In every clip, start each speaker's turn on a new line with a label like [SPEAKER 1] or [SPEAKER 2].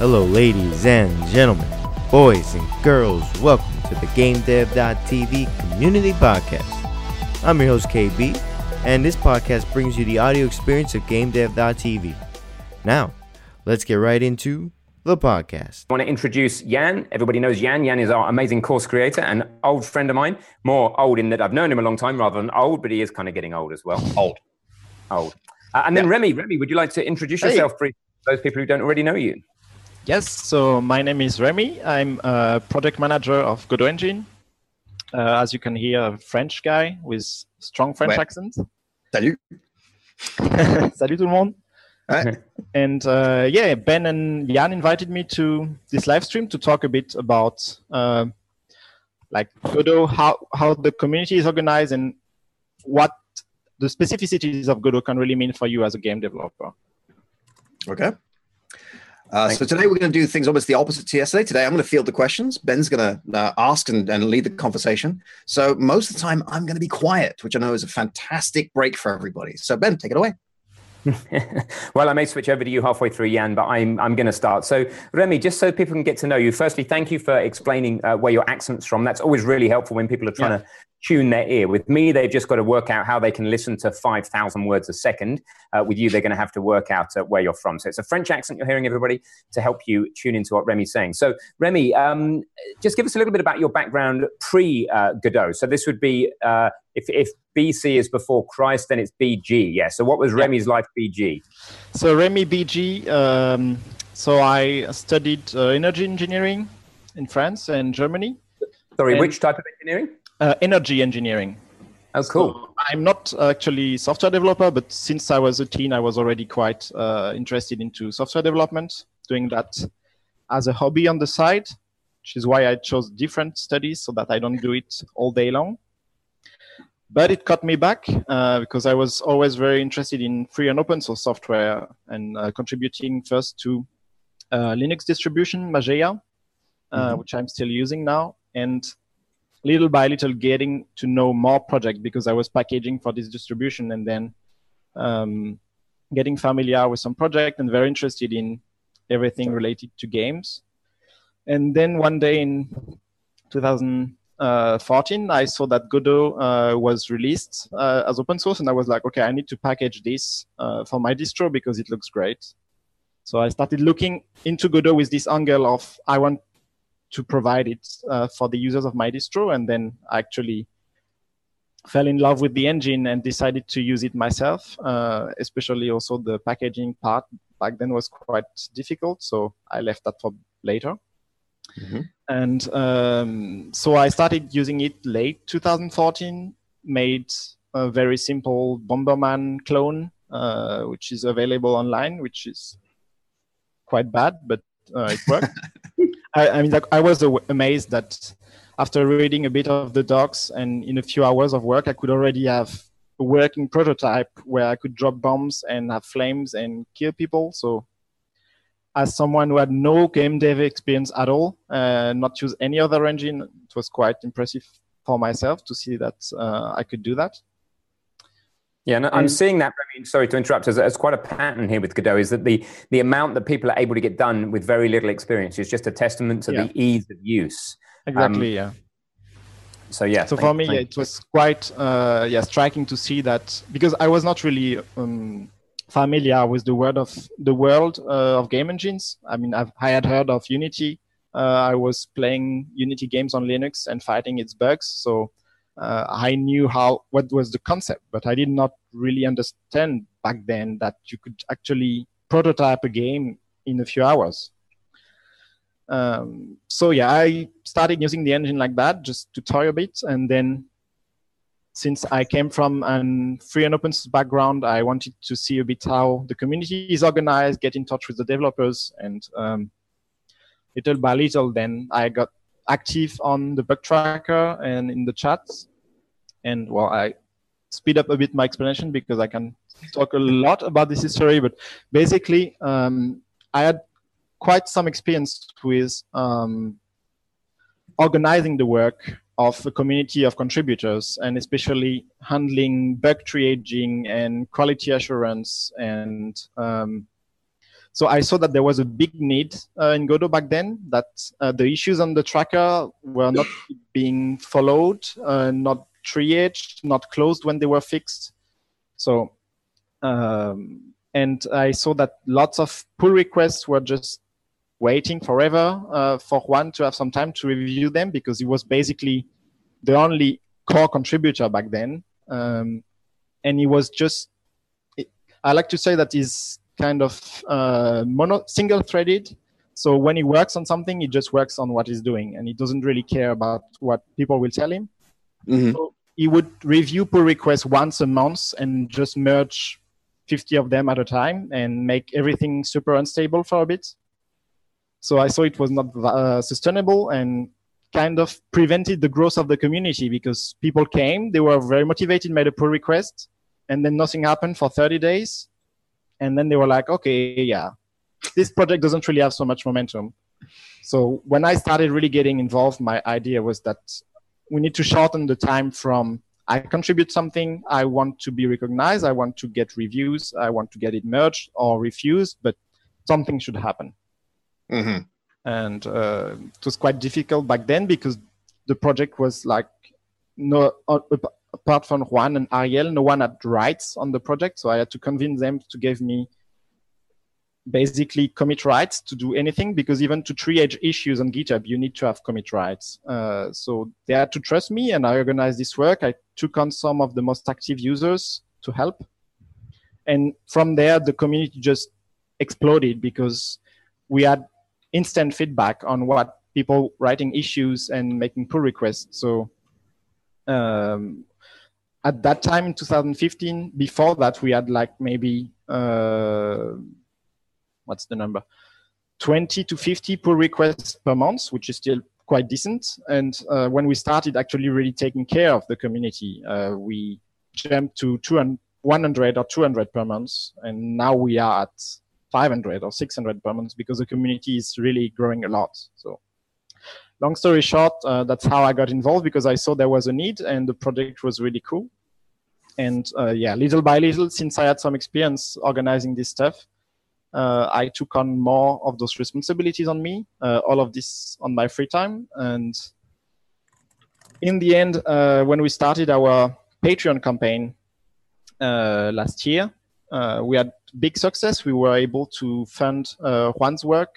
[SPEAKER 1] Hello, ladies and gentlemen, boys and girls. Welcome to the GameDev.tv Community Podcast. I'm your host, KB, and this podcast brings you the audio experience of GameDev.tv. Now, let's get right into the podcast.
[SPEAKER 2] I want to introduce Jan. Everybody knows Jan. Jan is our amazing course creator and old friend of mine. More old in that I've known him a long time rather than old, but he is kind of getting old as well.
[SPEAKER 3] Old.
[SPEAKER 2] Old. Uh, and then
[SPEAKER 3] Yeah.
[SPEAKER 2] Remy. Remy, would you like to introduce
[SPEAKER 3] Hey.
[SPEAKER 2] yourself briefly to those people who don't already know you?
[SPEAKER 4] Yes, so my name is Remy. I'm a project manager of Godot Engine. Uh, as you can hear, a French guy with strong French
[SPEAKER 3] Ouais.
[SPEAKER 4] accent.
[SPEAKER 3] Salut.
[SPEAKER 4] Salut tout le monde. And uh, yeah, Ben and Jan invited me to this live stream to talk a bit about uh, like Godot, how how the community is organized, and what the specificities of Godot can really mean for you as a game developer.
[SPEAKER 3] Okay. Uh, so today we're going to do things almost the opposite to yesterday. Today I'm going to field the questions. Ben's going to uh, ask and, and lead the conversation. So most of the time I'm going to be quiet, which I know is a fantastic break for everybody. So Ben, take it away.
[SPEAKER 2] well, I may switch over to you halfway through, Jan, but I'm, I'm going to start. So, Remy, just so people can get to know you, firstly, thank you for explaining uh, where your accent's from. That's always really helpful when people are trying to tune their ear. With me, they've just got to work out how they can listen to 5,000 words a second. Uh, with you, they're going to have to work out uh, where you're from. So, it's a French accent you're hearing, everybody, to help you tune into what Remy's saying. So, Remy, um, just give us a little bit about your background pre uh, Godot. So, this would be uh, if, if BC is before Christ, then it's BG. Yeah. So, what was Remy's life BG?
[SPEAKER 4] So Remy BG. Um, so I studied uh, energy engineering in France and Germany.
[SPEAKER 2] Sorry,
[SPEAKER 4] And-
[SPEAKER 2] which type of engineering?
[SPEAKER 4] Uh, energy engineering.
[SPEAKER 2] Oh, cool.
[SPEAKER 4] So I'm not actually software developer, but since I was a teen, I was already quite uh, interested into software development, doing that as a hobby on the side, which is why I chose different studies so that I don't do it all day long. But it cut me back uh, because I was always very interested in free and open source software and uh, contributing first to uh, Linux distribution, Mageia, uh, which I'm still using now, and little by little getting to know more projects because I was packaging for this distribution and then um, getting familiar with some project and very interested in everything related to games. And then one day in 2014, I saw that Godot uh, was released uh, as open source, and I was like, okay, I need to package this uh, for my distro because it looks great. So I started looking into Godot with this angle of I want to provide it uh, for the users of my distro, and then actually fell in love with the engine and decided to use it myself. Uh, especially also the packaging part back then was quite difficult, so I left that for later.
[SPEAKER 3] Mhm.
[SPEAKER 4] And um, so I started using it late 2014. Made a very simple Bomberman clone, uh, which is available online, which is quite bad, but uh, it worked. I, I mean, like, I was amazed that after reading a bit of the docs and in a few hours of work, I could already have a working prototype where I could drop bombs and have flames and kill people. So, as someone who had no game dev experience at all, uh, not use any other engine, it was quite impressive for myself to see that uh, I could do that.
[SPEAKER 2] Yeah, and I'm seeing that. I mean, sorry to interrupt. As, as quite a pattern here with Godot is that the the amount that people are able to get done with very little experience is just a testament to
[SPEAKER 4] Yeah.
[SPEAKER 2] the ease of use.
[SPEAKER 4] Exactly. yeah.
[SPEAKER 2] So yeah.
[SPEAKER 4] so
[SPEAKER 2] thank-
[SPEAKER 4] for me
[SPEAKER 2] thank-
[SPEAKER 4] it was quite uh, yeah striking to see that because i was not really um, familiar with the word of the world uh, of game engines i mean I've, i had heard of unity uh, i was playing unity games on linux and fighting its bugs so uh, i knew how what was the concept but i did not really understand back then that you could actually prototype a game in a few hours. Um, so yeah, I started using the engine like that just to toy a bit, and then since I came from a free and open source background, I wanted to see a bit how the community is organized, get in touch with the developers, and um, little by little, then I got active on the bug tracker and in the chats. And well, I speed up a bit my explanation because I can talk a lot about this history, but basically, um, I had quite some experience with um, organizing the work of a community of contributors and especially handling bug triaging and quality assurance and um, So I saw that there was a big need uh, in Godot back then, that uh, the issues on the tracker were not being followed, uh, not triaged, not closed when they were fixed. So, um, and I saw that lots of pull requests were just waiting forever uh, for Juan to have some time to review them because he was basically the only core contributor back then. Um, and he was just, I like to say that he's kind of uh, mono, single threaded. So when he works on something, he just works on what he's doing and he doesn't really care about what people will tell him. Mm-hmm. So he would review pull requests once a month and just merge 50 of them at a time and make everything super unstable for a bit. So I saw it was not uh, sustainable and kind of prevented the growth of the community because people came, they were very motivated, made a pull request, and then nothing happened for 30 days. And then they were like, okay, yeah, this project doesn't really have so much momentum. So when I started really getting involved, my idea was that we need to shorten the time from I contribute something, I want to be recognized, I want to get reviews, I want to get it merged or refused, but something should happen. Mm-hmm. And uh, it was quite difficult back then because the project was like no uh, apart from Juan and Ariel, no one had rights on the project, so I had to convince them to give me basically commit rights to do anything because even to triage issues on GitHub, you need to have commit rights. Uh, so they had to trust me and I organized this work. I took on some of the most active users to help. And from there, the community just exploded because we had instant feedback on what people writing issues and making pull requests. So um, at that time in 2015, before that, we had like maybe uh, what's the number? 20 to 50 pull requests per month, which is still quite decent. And uh, when we started actually really taking care of the community, uh, we jumped to 200, 100 or 200 per month. And now we are at 500 or 600 per month because the community is really growing a lot. So long story short, uh, that's how I got involved because I saw there was a need and the project was really cool. And uh, yeah, little by little, since I had some experience organizing this stuff, I took on more of those responsibilities on me, uh, all of this on my free time. And in the end, uh, when we started our Patreon campaign uh, last year, uh, we had big success. We were able to fund uh, Juan's work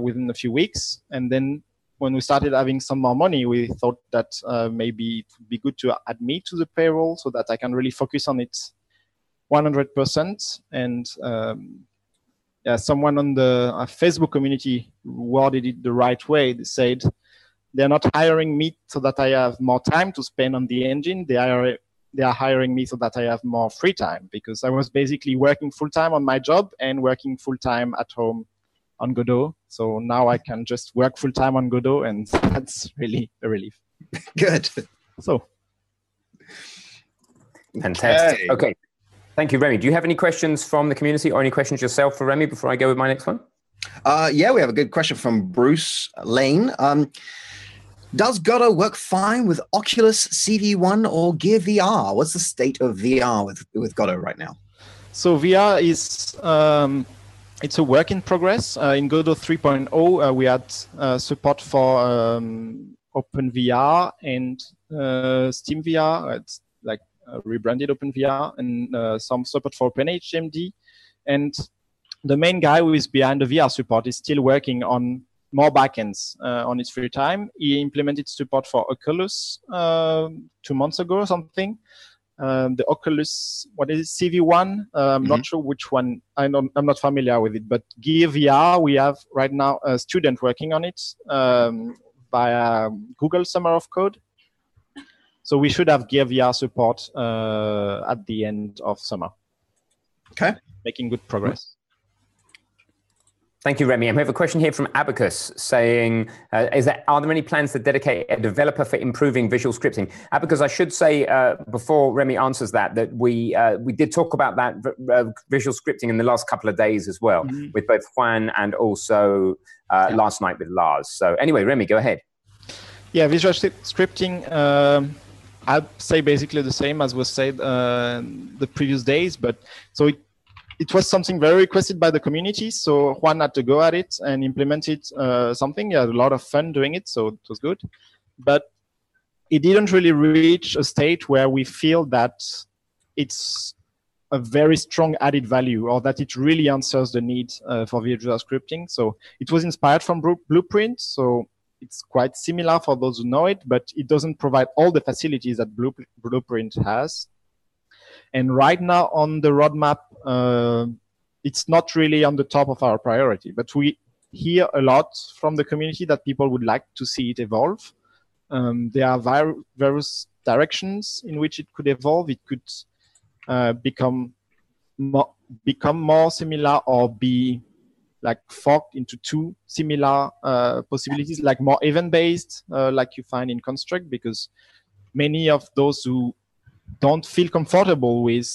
[SPEAKER 4] within a few weeks. And then when we started having some more money, we thought that maybe it would be good to add me to the payroll so that I can really focus on it 100% and um, yeah, someone on the uh, Facebook community worded it the right way. They said they're not hiring me so that I have more time to spend on the engine. They are they are hiring me so that I have more free time because I was basically working full time on my job and working full time at home on Godot. So now I can just work full time on Godot, and that's really a relief.
[SPEAKER 3] Good.
[SPEAKER 4] So
[SPEAKER 2] fantastic. Hey. Okay. Thank you, Remy. Do you have any questions from the community or any questions yourself for Remy before I go with my next one?
[SPEAKER 3] Uh, yeah, we have a good question from Bruce Lane. Um, does Godot work fine with Oculus CV1 or Gear VR? What's the state of VR with, with Godot right now?
[SPEAKER 4] So VR is um, it's a work in progress. Uh, in Godot 3.0, uh, we had uh, support for um, OpenVR and uh, Steam VR. It's like rebranded OpenVR and uh, some support for OpenHMD. And the main guy who is behind the VR support is still working on more backends uh, on his free time. He implemented support for Oculus uh, two months ago or something. Um, the Oculus, what is it, CV1? Uh, I'm mm-hmm. not sure which one. I am not familiar with it, but Gear VR, we have right now a student working on it um, via Google Summer of Code. So we should have Gear VR support uh, at the end of summer.
[SPEAKER 3] Okay.
[SPEAKER 4] Making good progress.
[SPEAKER 2] Thank you, Remy. And we have a question here from Abacus saying, uh, "Is there are there any plans to dedicate a developer for improving visual scripting?" Abacus, I should say uh, before Remy answers that that we uh, we did talk about that uh, visual scripting in the last couple of days as well, mm-hmm. with both Juan and also uh, yeah. last night with Lars. So anyway, Remy, go ahead.
[SPEAKER 4] Yeah, visual scripting. Um, I'd say basically the same as was said uh, the previous days, but so it, it was something very requested by the community. So Juan had to go at it and implement it uh, something. He had a lot of fun doing it, so it was good. But it didn't really reach a state where we feel that it's a very strong added value or that it really answers the need uh, for visual scripting. So it was inspired from Blueprint. So it's quite similar for those who know it, but it doesn't provide all the facilities that Blueprint has. And right now on the roadmap, uh, it's not really on the top of our priority, but we hear a lot from the community that people would like to see it evolve. Um, there are various directions in which it could evolve. It could uh, become more, become more similar or be like forked into two similar uh, possibilities, like more event based, uh, like you find in Construct, because many of those who don't feel comfortable with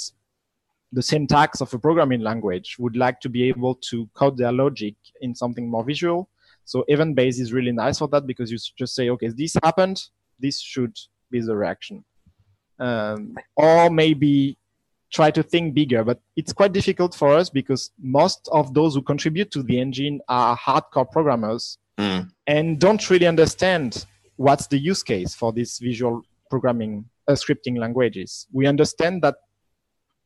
[SPEAKER 4] the syntax of a programming language would like to be able to code their logic in something more visual. So event based is really nice for that because you just say, okay, this happened, this should be the reaction. Um, or maybe try to think bigger, but it's quite difficult for us because most of those who contribute to the engine are hardcore programmers mm. and don't really understand what's the use case for this visual programming uh, scripting languages. We understand that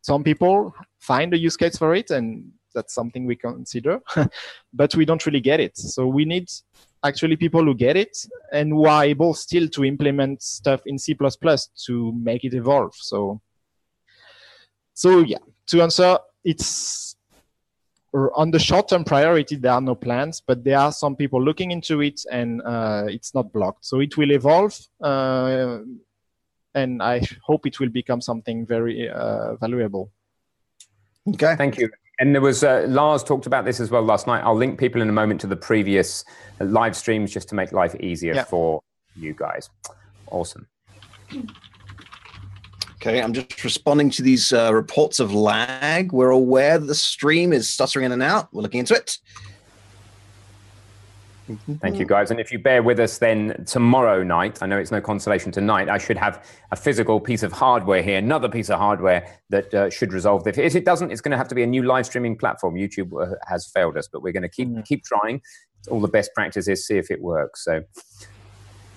[SPEAKER 4] some people find a use case for it and that's something we consider, but we don't really get it. So we need actually people who get it and who are able still to implement stuff in C++ to make it evolve. So so yeah, to answer, it's on the short-term priority. There are no plans, but there are some people looking into it, and uh, it's not blocked. So it will evolve, uh, and I hope it will become something very uh, valuable.
[SPEAKER 2] Okay, thank you. And there was uh, Lars talked about this as well last night. I'll link people in a moment to the previous live streams just to make life easier yeah. for you guys. Awesome.
[SPEAKER 3] Okay, I'm just responding to these uh, reports of lag. We're aware that the stream is stuttering in and out. We're looking into it.
[SPEAKER 2] Thank you, guys. And if you bear with us, then tomorrow night, I know it's no consolation tonight, I should have a physical piece of hardware here, another piece of hardware that uh, should resolve this. If it doesn't, it's going to have to be a new live streaming platform. YouTube uh, has failed us, but we're going to keep mm. keep trying. All the best practices, see if it works. So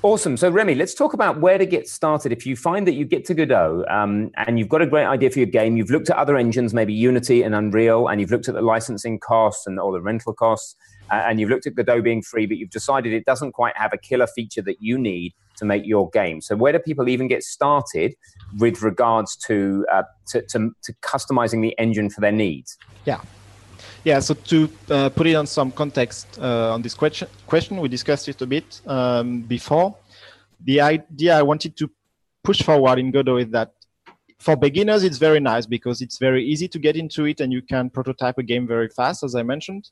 [SPEAKER 2] Awesome. So, Remy, let's talk about where to get started. If you find that you get to Godot um, and you've got a great idea for your game, you've looked at other engines, maybe Unity and Unreal, and you've looked at the licensing costs and all the rental costs, uh, and you've looked at Godot being free, but you've decided it doesn't quite have a killer feature that you need to make your game. So, where do people even get started with regards to, uh, to, to, to customizing the engine for their needs?
[SPEAKER 4] Yeah. Yeah, so to uh, put it on some context uh, on this question, question, we discussed it a bit um, before. The idea I wanted to push forward in Godot is that for beginners, it's very nice because it's very easy to get into it and you can prototype a game very fast, as I mentioned.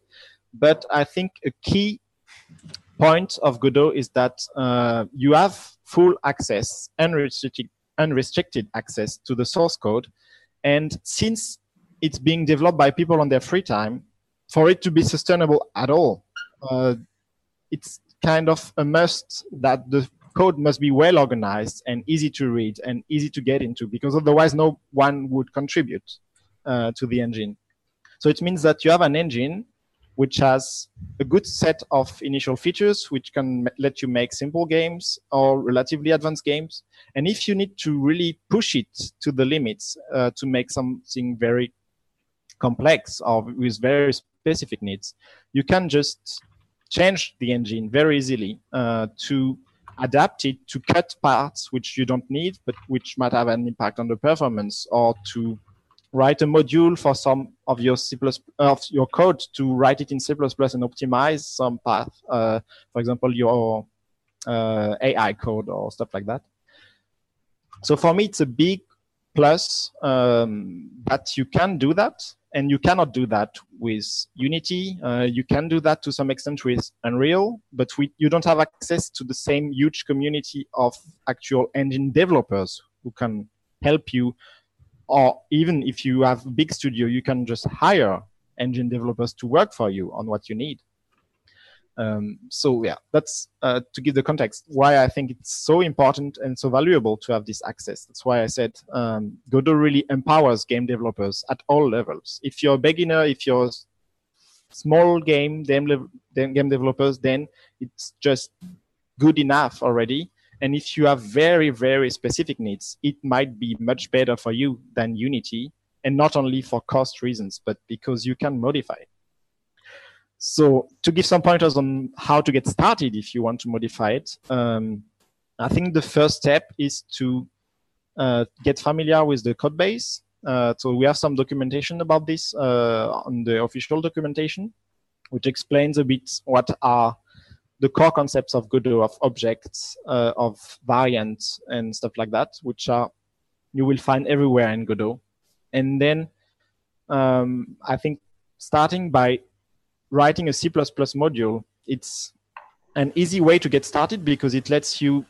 [SPEAKER 4] But I think a key point of Godot is that uh, you have full access, unrestricted, unrestricted access to the source code. And since it's being developed by people on their free time for it to be sustainable at all. Uh, it's kind of a must that the code must be well organized and easy to read and easy to get into because otherwise no one would contribute uh, to the engine. So it means that you have an engine which has a good set of initial features which can let you make simple games or relatively advanced games. And if you need to really push it to the limits uh, to make something very complex or with very specific needs, you can just change the engine very easily uh, to adapt it to cut parts which you don't need, but which might have an impact on the performance, or to write a module for some of your C++ of your code to write it in C++ and optimize some path. Uh, for example, your uh, AI code or stuff like that. So for me, it's a big plus um, that you can do that and you cannot do that with Unity. Uh, you can do that to some extent with Unreal, but we, you don't have access to the same huge community of actual engine developers who can help you. Or even if you have a big studio, you can just hire engine developers to work for you on what you need. Um, so yeah, that's uh, to give the context why I think it's so important and so valuable to have this access. That's why I said um, Godot really empowers game developers at all levels. If you're a beginner, if you're small game game, game developers, then it's just good enough already. And if you have very very specific needs, it might be much better for you than Unity, and not only for cost reasons, but because you can modify it. So to give some pointers on how to get started if you want to modify it, um, I think the first step is to uh, get familiar with the code base. Uh, so we have some documentation about this uh, on the official documentation, which explains a bit what are the core concepts of Godot, of objects, uh, of variants, and stuff like that, which are you will find everywhere in Godot. And then um, I think starting by writing a C++ module, it's an easy way to get started because it lets you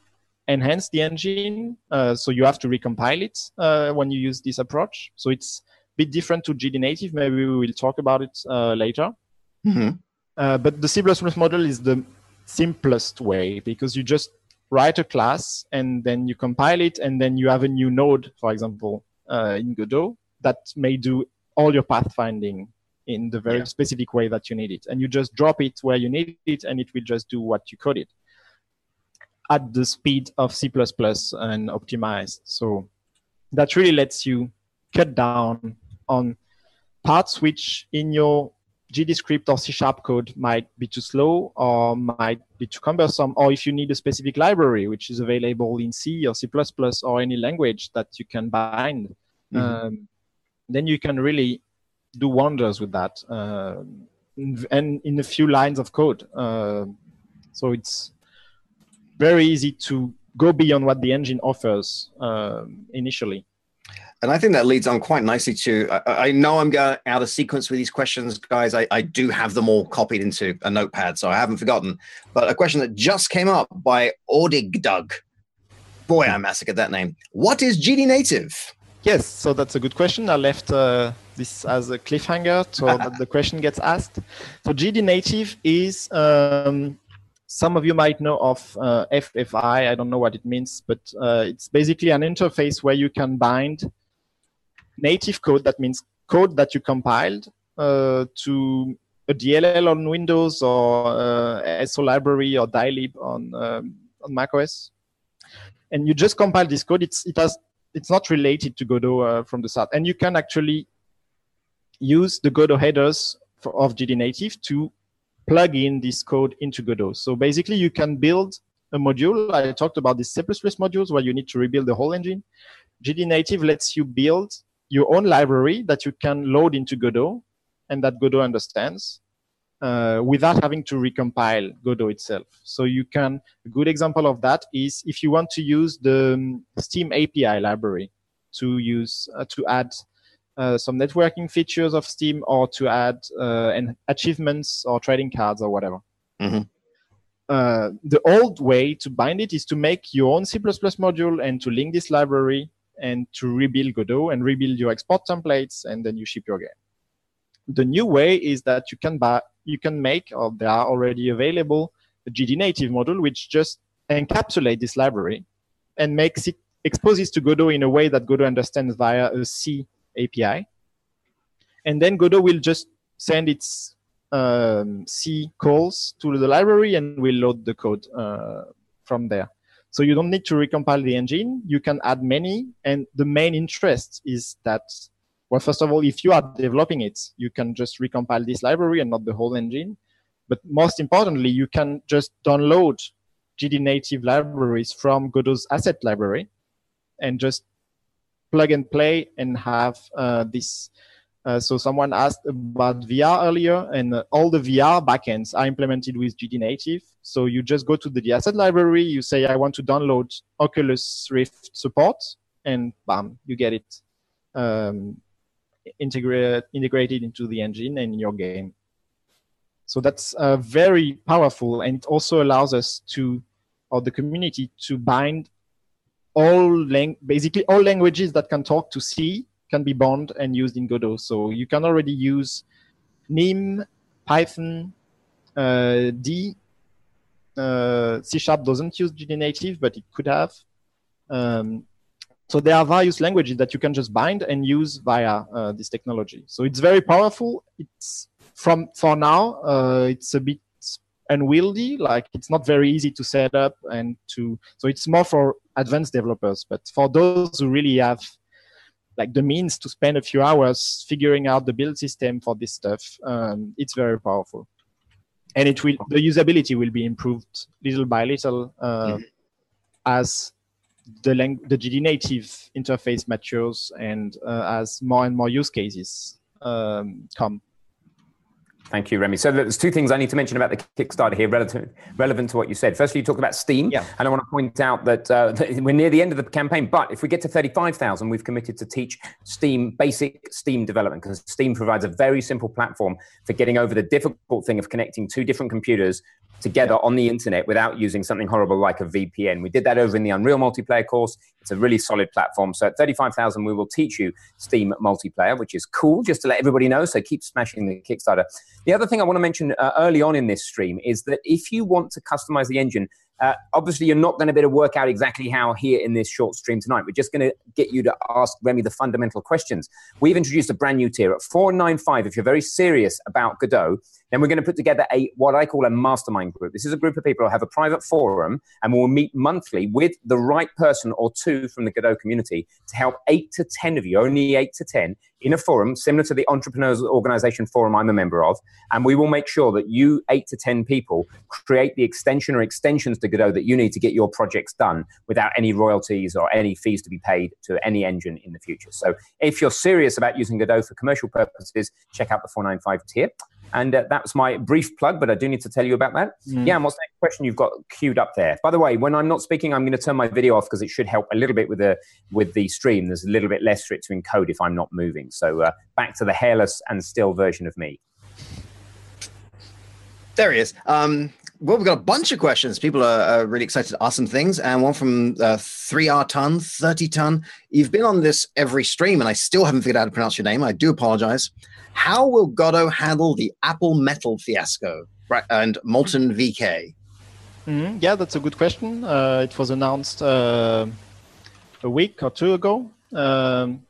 [SPEAKER 4] enhance the engine. Uh, so you have to recompile it uh, when you use this approach. So it's a bit different to GD native. Maybe we will talk about it uh, later. Mm-hmm. Uh, but the C++ module is the simplest way because you just write a class and then you compile it and then you have a new node, for example, uh, in Godot that may do all your pathfinding in the very yeah. specific way that you need it. And you just drop it where you need it, and it will just do what you coded at the speed of C++ and optimized. So that really lets you cut down on parts which in your GDScript or C sharp code might be too slow or might be too cumbersome, or if you need a specific library which is available in C or C or any language that you can bind, mm-hmm. um, then you can really do wonders with that, uh, and in a few lines of code. Uh, so it's very easy to go beyond what the engine offers um, initially.
[SPEAKER 3] And I think that leads on quite nicely to. I, I, know I'm going out of sequence with these questions, guys. I, I, do have them all copied into a notepad, so I haven't forgotten. But a question that just came up by Ordig Doug. Boy, I massacred that name. What is GD Native?
[SPEAKER 4] Yes, so that's a good question. I left uh, this as a cliffhanger so that the question gets asked. So GD native is um, some of you might know of uh, FFI. I don't know what it means, but uh, it's basically an interface where you can bind native code. That means code that you compiled uh, to a DLL on Windows or uh, SO library or dylib on um, on macOS, and you just compile this code. It's it has it's not related to Godot uh, from the start. And you can actually use the Godot headers for, of GD Native to plug in this code into Godot. So basically, you can build a module. I talked about the C++ modules where you need to rebuild the whole engine. GD Native lets you build your own library that you can load into Godot and that Godot understands uh, without having to recompile Godot itself. So you can, a good example of that is if you want to use the um, Steam API library to use, uh, to add uh, some networking features of Steam or to add uh, an achievements or trading cards or whatever. Mm-hmm. Uh, the old way to bind it is to make your own C++ module and to link this library and to rebuild Godot and rebuild your export templates and then you ship your game. The new way is that you can buy, you can make, or they are already available, a GD native module which just encapsulate this library and makes it exposes to Godot in a way that Godot understands via a C API. And then Godot will just send its um, C calls to the library and will load the code uh, from there. So you don't need to recompile the engine. You can add many. And the main interest is that well, first of all, if you are developing it, you can just recompile this library and not the whole engine. But most importantly, you can just download GD native libraries from Godot's asset library and just plug and play and have uh, this. Uh, so someone asked about VR earlier, and uh, all the VR backends are implemented with GD native. So you just go to the asset library, you say, I want to download Oculus Rift support, and bam, you get it. Um, integrate, integrated into the engine and in your game. So that's uh, very powerful, and it also allows us to, or the community, to bind all lang- basically all languages that can talk to C can be bound and used in Godot. So you can already use Nim, Python, Uh, D, uh, C Sharp doesn't use GDNative, but it could have. Um, so there are various languages that you can just bind and use via uh, this technology. So it's very powerful. It's from for now, uh, it's a bit unwieldy. Like it's not very easy to set up and to. So it's more for advanced developers. But for those who really have like the means to spend a few hours figuring out the build system for this stuff, um, it's very powerful. And it will the usability will be improved little by little uh, mm-hmm. as the lang- the GDNative interface matures and uh, as more and more use cases um, come.
[SPEAKER 2] Thank you, Remy. So there's two things I need to mention about the Kickstarter here, relative, relevant to what you said. Firstly, you talked about Steam,
[SPEAKER 4] yeah.
[SPEAKER 2] and I want to point out that, uh, that we're near the end of the campaign. But if we get to 35,000, we've committed to teach Steam basic Steam development because Steam provides a very simple platform for getting over the difficult thing of connecting two different computers together on the internet without using something horrible like a VPN. We did that over in the Unreal multiplayer course. It's a really solid platform. So at 35,000, we will teach you Steam multiplayer, which is cool, just to let everybody know. So keep smashing the Kickstarter. The other thing I want to mention uh, early on in this stream is that if you want to customize the engine, uh, obviously, you're not going to be able to work out exactly how here in this short stream tonight. We're just going to get you to ask Remy the fundamental questions. We've introduced a brand new tier at 495. If you're very serious about Godot, then we're going to put together a what I call a mastermind group. This is a group of people who have a private forum and we'll meet monthly with the right person or two from the Godot community to help eight to 10 of you, only eight to 10, in a forum similar to the Entrepreneurs Organization Forum I'm a member of. And we will make sure that you, eight to 10 people, create the extension or extensions to Godot that you need to get your projects done without any royalties or any fees to be paid to any engine in the future. So if you're serious about using Godot for commercial purposes, check out the 495 tier. And uh, that was my brief plug, but I do need to tell you about that. Mm. Yeah, and what's the next question you've got queued up there? By the way, when I'm not speaking, I'm going to turn my video off because it should help a little bit with the with the stream. There's a little bit less for it to encode if I'm not moving. So uh, back to the hairless and still version of me.
[SPEAKER 3] There he is. Um, well, we've got a bunch of questions. People are, are, really excited to ask some things, and one from uh, 3R Ton, 30 Ton. You've been on this every stream, and I still haven't figured out how to pronounce your name. I do apologize. How will Godot handle the Apple Metal fiasco and Molten VK?
[SPEAKER 4] Mm-hmm. Yeah, that's a good question. Uh, it was announced uh, a week or two ago. Um,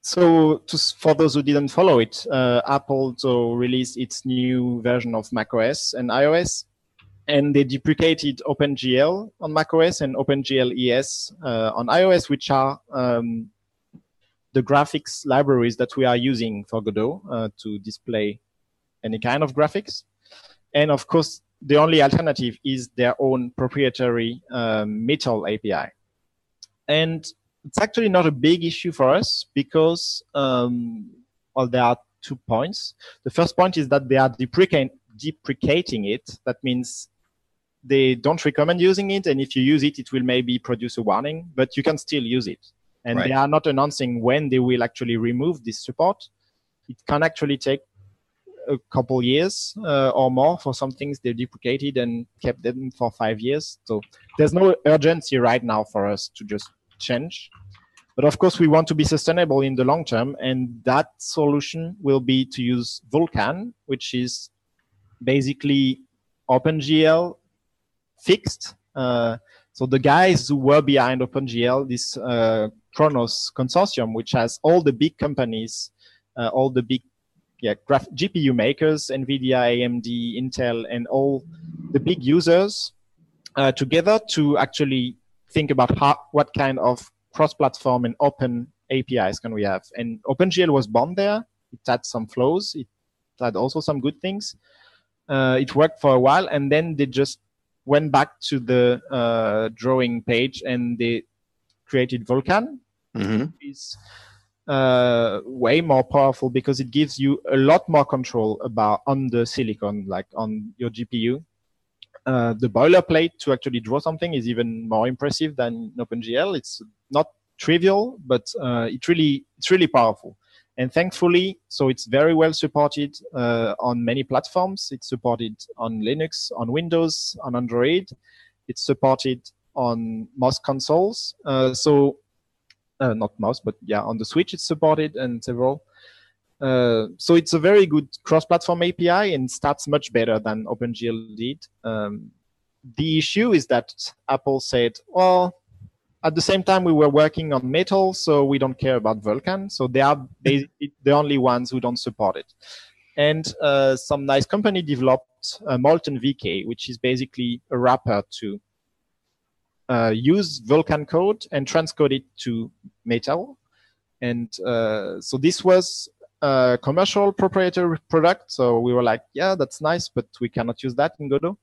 [SPEAKER 4] so, to, for those who didn't follow it, uh, Apple so released its new version of macOS and iOS, and they deprecated OpenGL on macOS and OpenGL ES uh, on iOS, which are um, the graphics libraries that we are using for Godot uh, to display any kind of graphics. And of course, the only alternative is their own proprietary um, Metal API. And it's actually not a big issue for us because, um, well, there are two points. The first point is that they are deprecating it. That means they don't recommend using it, and if you use it, it will maybe produce a warning, but you can still use it and right. they are not announcing when they will actually remove this support. It can actually take a couple years uh, or more for some things they deprecated and kept them for five years. So there's no urgency right now for us to just change. But of course, we want to be sustainable in the long term, and that solution will be to use Vulkan, which is basically OpenGL fixed. Uh, so the guys who were behind OpenGL, this uh, Khronos consortium, which has all the big companies, uh, all the big yeah, graph- GPU makers, NVIDIA, AMD, Intel, and all the big users uh, together to actually think about how, what kind of cross-platform and open APIs can we have. And OpenGL was born there. It had some flaws. It had also some good things. Uh, it worked for a while, and then they just went back to the uh, drawing page and they created Vulkan, mm-hmm. is uh, way more powerful because it gives you a lot more control about on the silicon, like on your GPU. Uh, the boilerplate to actually draw something is even more impressive than OpenGL. It's not trivial, but uh, it really it's really powerful. And thankfully, so it's very well supported uh, on many platforms. It's supported on Linux, on Windows, on Android. It's supported on most consoles. Uh, so uh, not mouse, but yeah, on the Switch it's supported and several. Uh, so it's a very good cross-platform API and starts much better than OpenGL did. Um, the issue is that Apple said, well, at the same time we were working on Metal, so we don't care about Vulkan. So they are basically the only ones who don't support it. And uh, some nice company developed uh, Molten VK, which is basically a wrapper to uh, use Vulkan code and transcode it to Metal. And uh, so this was a commercial proprietary product. So we were like, yeah, that's nice, but we cannot use that in Godot.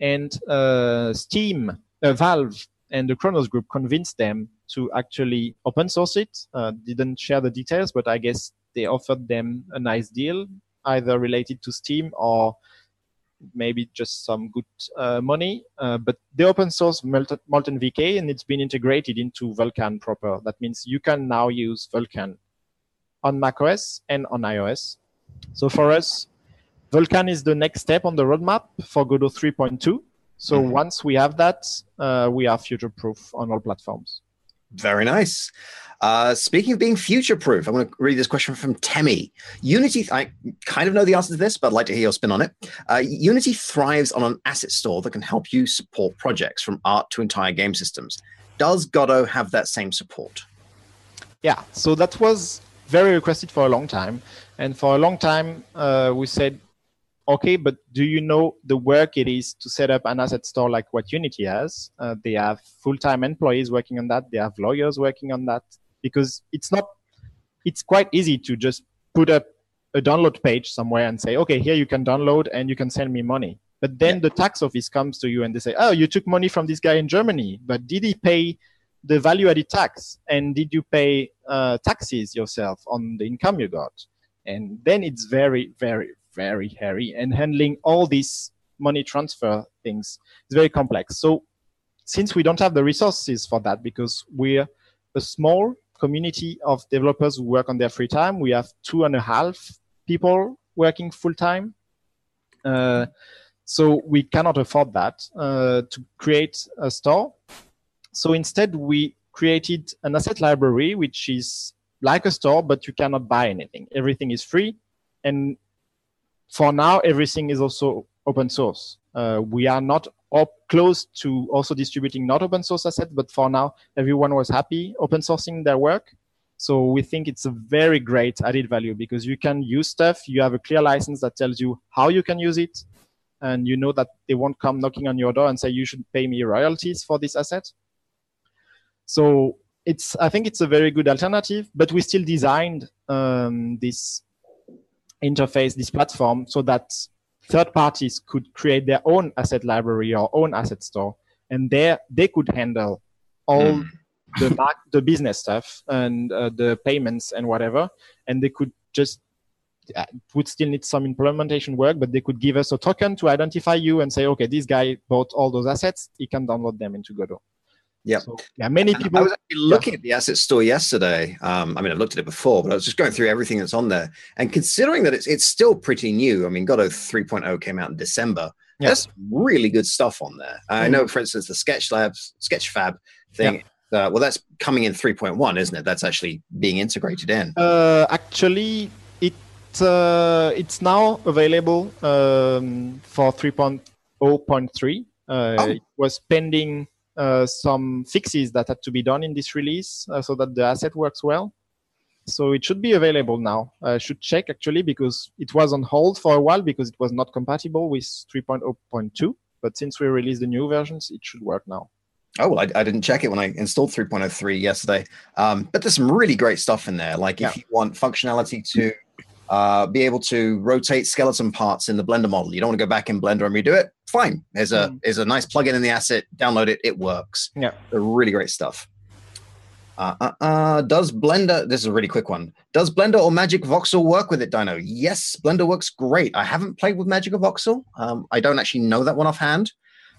[SPEAKER 4] And uh, Steam, uh, Valve, and the Khronos group convinced them to actually open source it. Uh, didn't share the details, but I guess they offered them a nice deal, either related to Steam or maybe just some good uh, money. Uh, but they open source Molten, Molten VK and it's been integrated into Vulkan proper. That means you can now use Vulkan on macOS and on iOS. So for us, Vulkan is the next step on the roadmap for Godot 3.2. So mm-hmm. once we have that, uh, we are future proof on all platforms.
[SPEAKER 3] Very nice. Uh, speaking of being future proof, I want to read this question from Temi. Unity, I kind of know the answer to this, but I'd like to hear your spin on it. Uh, Unity thrives on an asset store that can help you support projects from art to entire game systems. Does Godot have that same support?
[SPEAKER 4] Yeah, so that was very requested for a long time. And for a long time, uh, we said, okay, but do you know the work it is to set up an asset store like what Unity has? Uh, they have full-time employees working on that. They have lawyers working on that because it's not, it's quite easy to just put up a download page somewhere and say, okay, here you can download and you can send me money. But then yeah. the tax office comes to you and they say, oh, you took money from this guy in Germany, but did he pay the value added tax and did you pay uh, taxes yourself on the income you got and then it's very very very hairy and handling all these money transfer things is very complex so since we don't have the resources for that because we're a small community of developers who work on their free time we have two and a half people working full time uh, so we cannot afford that uh, to create a store so instead, we created an asset library, which is like a store, but you cannot buy anything. Everything is free. And for now, everything is also open source. Uh, we are not up close to also distributing not open source assets, but for now, everyone was happy open sourcing their work. So we think it's a very great added value because you can use stuff. You have a clear license that tells you how you can use it. And you know that they won't come knocking on your door and say, you should pay me royalties for this asset. So it's I think it's a very good alternative, but we still designed um, this interface, this platform, so that third parties could create their own asset library or own asset store, and there they could handle all mm. the back, the business stuff and uh, the payments and whatever, and they could just uh, would still need some implementation work, but they could give us a token to identify you and say, okay, this guy bought all those assets. He can download them into Godot.
[SPEAKER 3] Yeah. So,
[SPEAKER 4] yeah. Many people.
[SPEAKER 3] I was actually looking yeah. at the asset store yesterday. Um, I mean, I've looked at it before, but I was just going through everything that's on there. And considering that it's it's still pretty new, I mean, Godot 3.0 came out in December. Yeah. There's really good stuff on there. Mm. I know, for instance, the Sketch Labs, Sketchfab thing. Yeah. Uh, well, that's coming in 3.1, isn't it? That's actually being integrated in.
[SPEAKER 4] Uh, actually, it uh, it's now available um, for 3.0.3. Uh, oh. It was pending uh, some fixes that had to be done in this release uh, so that the asset works well. So it should be available now. I should check actually because it was on hold for a while because it was not compatible with 3.0.2. But since we released the new versions, it should work now.
[SPEAKER 3] Oh, well, I, I, didn't check it when I installed 3.03 yesterday. Um, but there's some really great stuff in there. Like if yeah. you want functionality to uh, be able to rotate skeleton parts in the Blender model. You don't want to go back in Blender and redo it. Fine. There's a mm. there's a nice plugin in the asset. Download it. It works.
[SPEAKER 4] Yeah,
[SPEAKER 3] They're really great stuff. Uh, uh, uh, does Blender? This is a really quick one. Does Blender or Magic Voxel work with it, Dino? Yes, Blender works great. I haven't played with Magic or Voxel. Um, I don't actually know that one offhand.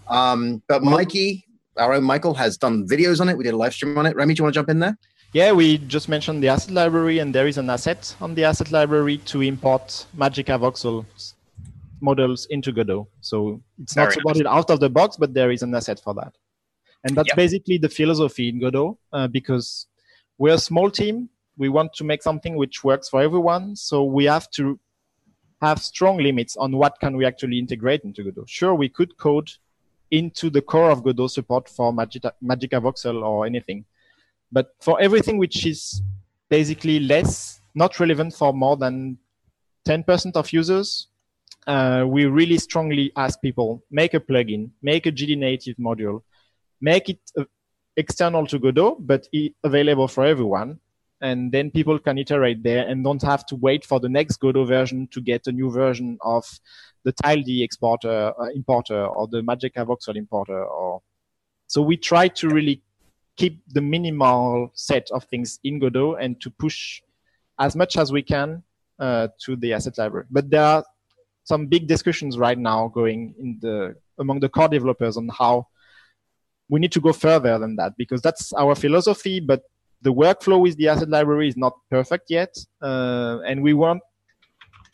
[SPEAKER 3] Um, but Mikey, our own Michael, has done videos on it. We did a live stream on it. Remy, do you want to jump in there?
[SPEAKER 4] Yeah, we just mentioned the asset library, and there is an asset on the asset library to import Magica voxel models into Godot. So it's not supported nice. out of the box, but there is an asset for that. And that's yep. basically the philosophy in Godot, uh, because we're a small team. we want to make something which works for everyone. So we have to have strong limits on what can we actually integrate into Godot. Sure, we could code into the core of Godot support for Magica, Magica Voxel or anything. But for everything which is basically less, not relevant for more than 10% of users, uh, we really strongly ask people, make a plugin, make a GD native module, make it uh, external to Godot, but available for everyone. And then people can iterate there and don't have to wait for the next Godot version to get a new version of the tiled exporter uh, importer or the Magica voxel importer. Or so we try to really keep the minimal set of things in Godot and to push as much as we can uh, to the asset library. But there are some big discussions right now going in the among the core developers on how we need to go further than that because that's our philosophy. But the workflow with the asset library is not perfect yet, uh, and we want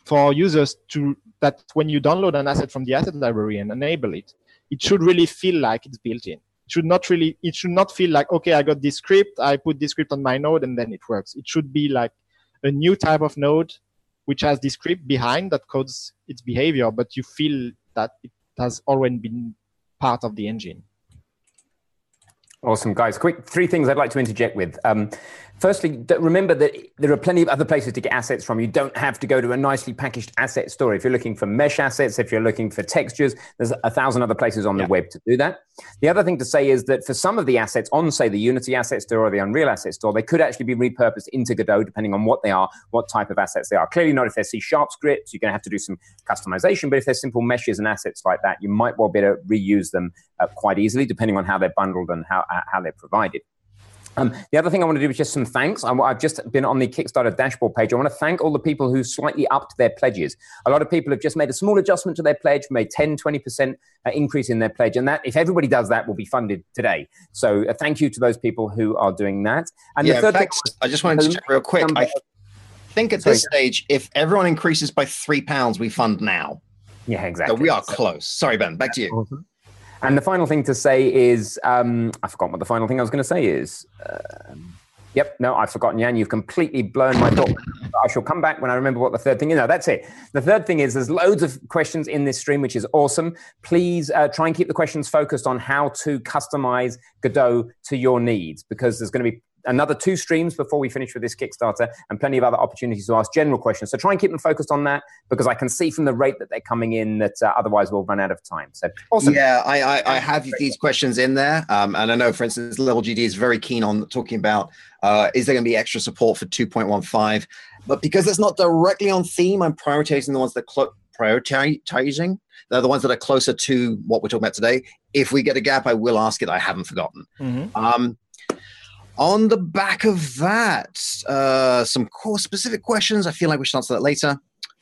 [SPEAKER 4] for users to that when you download an asset from the asset library and enable it, it should really feel like it's built in. Should not really, it should not feel like, okay, I got this script, I put this script on my node and then it works. It should be like a new type of node which has this script behind that codes its behavior, but you feel that it has already been part of the engine.
[SPEAKER 2] Awesome, guys. Quick three things I'd like to interject with. Um, Firstly, remember that there are plenty of other places to get assets from. You don't have to go to a nicely packaged asset store. If you're looking for mesh assets, if you're looking for textures, there's a thousand other places on the yeah. web to do that. The other thing to say is that for some of the assets on, say, the Unity asset store or the Unreal asset store, they could actually be repurposed into Godot depending on what they are, what type of assets they are. Clearly not if they're C sharp scripts, you're going to have to do some customization. But if they're simple meshes and assets like that, you might well be able to reuse them uh, quite easily depending on how they're bundled and how, uh, how they're provided. Um, the other thing I want to do is just some thanks. I, have just been on the Kickstarter dashboard page. I want to thank all the people who slightly upped their pledges. A lot of people have just made a small adjustment to their pledge, made 10, 20% uh, increase in their pledge. And that, if everybody does that, will be funded today. So uh, thank you to those people who are doing that. And
[SPEAKER 3] yeah, the third thanks. Thing, I just wanted to check real quick. I think at this stage, if everyone increases by three pounds, we fund now.
[SPEAKER 2] Yeah, exactly.
[SPEAKER 3] So we are close. Sorry, Ben, back to you. Awesome.
[SPEAKER 2] And the final thing to say is, um, I forgot what the final thing I was going to say is. Um, yep, no, I've forgotten, Jan. You've completely blown my thought. I shall come back when I remember what the third thing is. No, that's it. The third thing is there's loads of questions in this stream, which is awesome. Please uh, try and keep the questions focused on how to customize Godot to your needs because there's going to be another two streams before we finish with this Kickstarter and plenty of other opportunities to ask general questions. So try and keep them focused on that because I can see from the rate that they're coming in that uh, otherwise we'll run out of time. So awesome.
[SPEAKER 3] Yeah, I, I, I have these questions in there. Um, and I know, for instance, Level GD is very keen on talking about uh, is there going to be extra support for 2.15? But because it's not directly on theme, I'm prioritizing the ones that cl- prioritizing. They're the ones that are closer to what we're talking about today. If we get a gap, I will ask it. I haven't forgotten. Mm-hmm. Um, on the back of that, uh, some core specific questions. I feel like we should answer that later.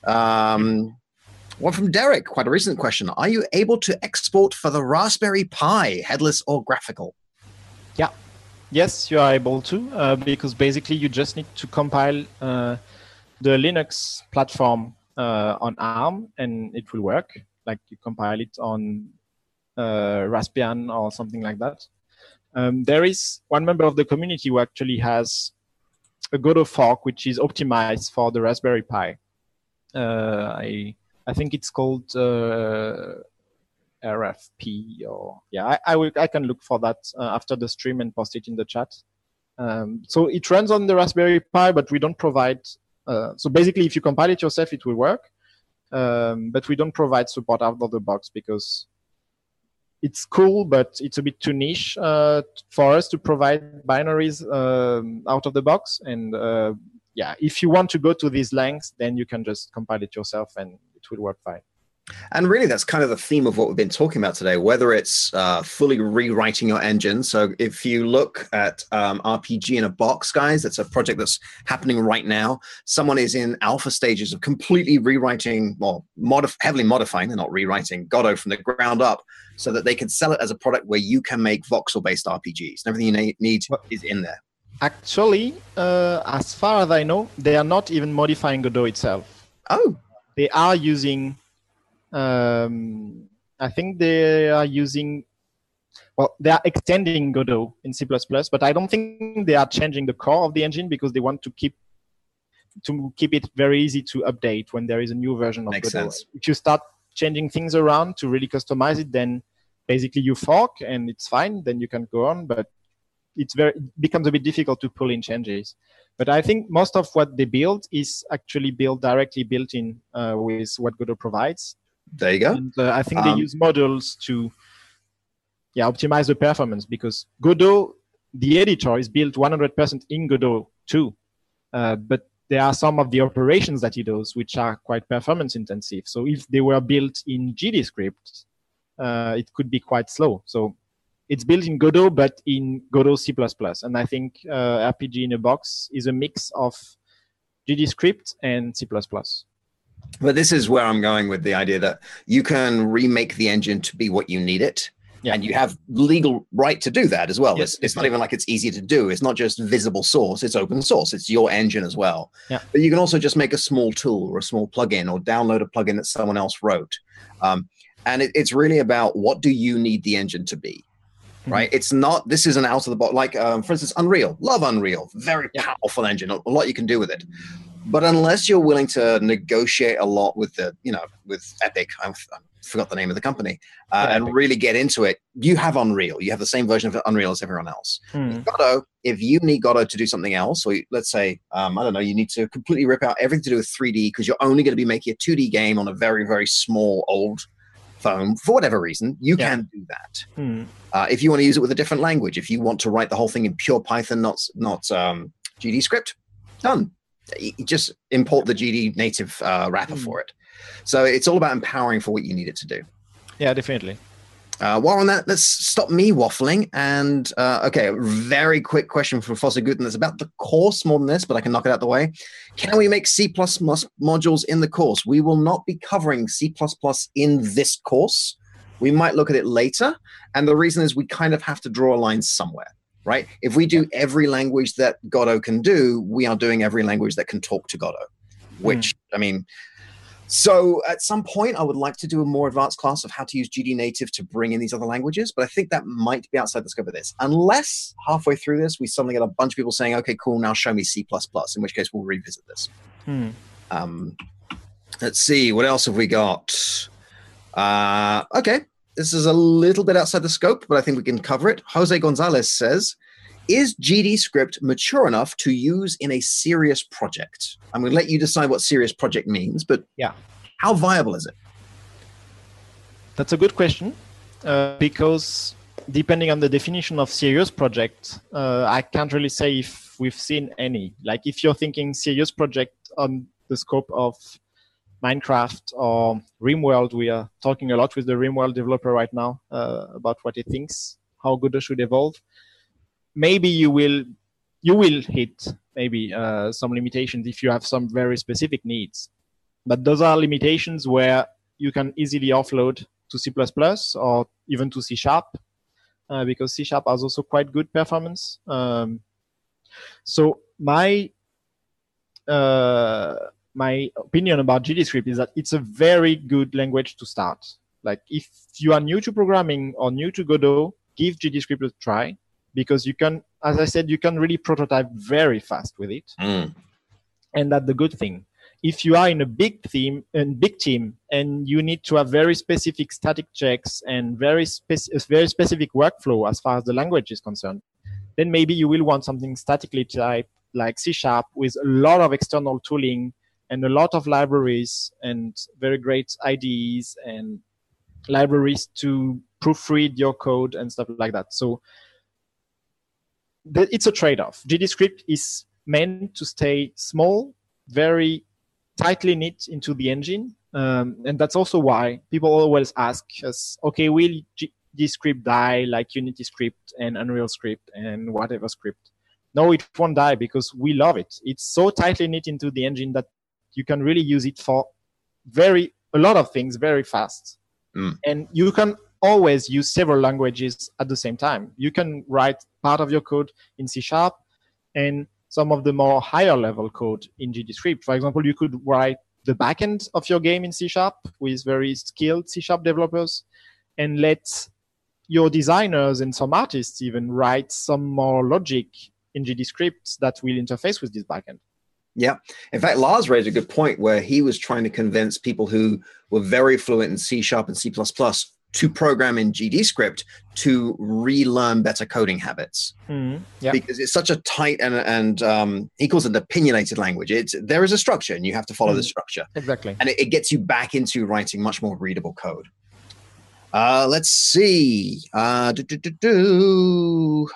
[SPEAKER 3] Um, one from Derek, quite a recent question. Are you able to export for the Raspberry Pi, headless or graphical?
[SPEAKER 4] Yeah. Yes, you are able to, uh, because basically you just need to compile uh, the Linux platform uh, on ARM and it will work. Like you compile it on uh, Raspbian or something like that. Um, there is one member of the community who actually has a Godot fork which is optimized for the Raspberry Pi. Uh, I I think it's called uh, RFP or yeah I, I, will I can look for that uh, after the stream and post it in the chat. Um, so it runs on the Raspberry Pi, but we don't provide. Uh, so basically, if you compile it yourself, it will work. Um, but we don't provide support out of the box because it's cool, but it's a bit too niche uh, for us to provide binaries um, out of the box. And uh, yeah, if you want to go to these lengths, then you can just compile it yourself and it will work fine.
[SPEAKER 3] And really, that's kind of the theme of what we've been talking about today, whether it's uh, fully rewriting your engine. So, if you look at um, RPG in a Box, guys, that's a project that's happening right now. Someone is in alpha stages of completely rewriting, well, modif- heavily modifying, they're not rewriting Godot from the ground up so that they can sell it as a product where you can make voxel based RPGs. And everything you need is in there.
[SPEAKER 4] Actually, uh, as far as I know, they are not even modifying Godot itself.
[SPEAKER 3] Oh.
[SPEAKER 4] They are using um, I think they are using well, they are extending Godot in C++, but I don't think they are changing the core of the engine because they want to keep to keep it very easy to update when there is a new version of
[SPEAKER 3] Makes
[SPEAKER 4] Godot.
[SPEAKER 3] sense.
[SPEAKER 4] If you start changing things around to really customize it, then basically you fork and it's fine. Then you can go on, but it's very it becomes a bit difficult to pull in changes. But I think most of what they build is actually built directly built in uh, with what Godot provides.
[SPEAKER 3] There you go.
[SPEAKER 4] And uh, I think
[SPEAKER 3] Um,
[SPEAKER 4] they use modules to yeah optimize the performance because Godot, the editor, is built 100% in Godot too. Uh, but there are some of the operations that it does which are quite performance intensive. So if they were built in GDScript, uh, it could be quite slow. So it's built in Godot, but in Godot C++. And I think uh, RPG in a box is a mix of GDScript and C++.
[SPEAKER 3] But this is where I'm going with the idea that you can remake the engine to be what you need it.
[SPEAKER 4] Yeah.
[SPEAKER 3] And you have legal right to do that as well.
[SPEAKER 4] Yes,
[SPEAKER 3] it's, it's not even like it's easy to do. It's not just visible source, it's open source. It's your engine as well.
[SPEAKER 4] Yeah.
[SPEAKER 3] But you can also just make a small tool or a small plugin or download a plugin that someone else wrote. Um, and it, it's really about what do you need the engine to be?
[SPEAKER 4] Mhm.
[SPEAKER 3] Right. It's not, this is an out of the box, like, um, for instance, Unreal. Love Unreal. Very
[SPEAKER 4] Yeah.
[SPEAKER 3] powerful engine. A lot you can do with it. But unless you're willing to negotiate a lot with the, you know, with Epic, I forgot the name of the company, uh,
[SPEAKER 4] Yeah,
[SPEAKER 3] and
[SPEAKER 4] Epic.
[SPEAKER 3] really get into it, you have Unreal. You have the same version of Unreal as everyone else.
[SPEAKER 4] Hmm.
[SPEAKER 3] Godot, if you need Godot to do something else, or you- let's say, um, I don't know, you need to completely rip out everything to do with 3D because you're only going to be making a 2D game on a very, very small old phone for whatever reason, you
[SPEAKER 4] Yeah.
[SPEAKER 3] can do that.
[SPEAKER 4] Hmm.
[SPEAKER 3] Uh, if you want to use it with a different language, if you want to write the whole thing in pure Python, not not um, GD script, done. Just import the GD native uh, wrapper
[SPEAKER 4] Hmm.
[SPEAKER 3] for it. So it's all about empowering for what you need it to do.
[SPEAKER 4] Yeah, definitely.
[SPEAKER 3] Uh, while on that, let's stop me waffling. And uh, okay, a very quick question from Fosse Guten that's about the course more than this, but I can knock it out the way. Can we make C modules in the course? We will not be covering C in this course. We might look at it later. And the reason is we kind of have to draw a line somewhere, right? If we do every language that Godot can do, we are doing every language that can talk to Godot, which, I mean, so at some point, I would like to do a more advanced class of how to use GD native to bring in these other languages, but I think that might be outside the scope of this. Unless halfway through this, we suddenly get a bunch of people saying, okay, cool, now show me C++, in which case we'll revisit this.
[SPEAKER 4] Hmm.
[SPEAKER 3] Um, let's see, what else have we got? Uh, okay, this is a little bit outside the scope, but I think we can cover it. Jose Gonzalez says, is GD script mature enough to use in a serious project? I'm going to let you decide what serious project means, but
[SPEAKER 4] Yeah.
[SPEAKER 3] how viable is it?
[SPEAKER 4] That's a good question uh, because depending on the definition of serious project, uh, I can't really say if we've seen any. Like if you're thinking serious project on the scope of Minecraft or RimWorld, we are talking a lot with the RimWorld developer right now uh, about what he thinks, how Godot should evolve. Maybe you will you will hit maybe uh, some limitations if you have some very specific needs, but those are limitations where you can easily offload to C++ or even to C Sharp, uh, because C Sharp has also quite good performance. Um, so my uh, my opinion about GDScript is that it's a very good language to start. Like if you are new to programming or new to Godot, give GDScript a try because you can, as I said, you can really prototype very fast with it hmm. and that's the good thing. If you are in a big team and big team and you need to have very specific static checks and very very specific workflow as far as the language is concerned, then maybe you will want something statically typed like C sharp with a lot of external tooling and a lot of libraries and very great IDEs and libraries to proofread your code and stuff like that. So it's a trade-off. GDScript is meant to stay small, very tightly knit into the engine. Um, and that's also why people always ask us, okay, will GDScript die like Unity script and Unreal script and whatever script? No, it won't die because we love it. It's so tightly knit into the engine that you can really use it for very, a lot of things very fast.
[SPEAKER 3] Mm.
[SPEAKER 4] And you can always use several languages at the same time. You can write part of your code in C sharp and some of the more higher level code in GDScript. For example, you could write the backend of your game in C sharp with very skilled C sharp developers and let your designers and some artists even write some more logic in GD scripts that will interface with this backend.
[SPEAKER 3] Yeah. In fact, Lars raised a good point where he was trying to convince people who were very fluent in C sharp and C to program in GD script to relearn better coding habits.
[SPEAKER 4] Mm,
[SPEAKER 3] yeah. Because it's such a tight and and um, he calls it an opinionated language. It's there is a structure and you have to follow mm, the structure.
[SPEAKER 4] Exactly.
[SPEAKER 3] And it, it, gets you back into writing much more readable code. Uh, let's see. Uh, do, do, do,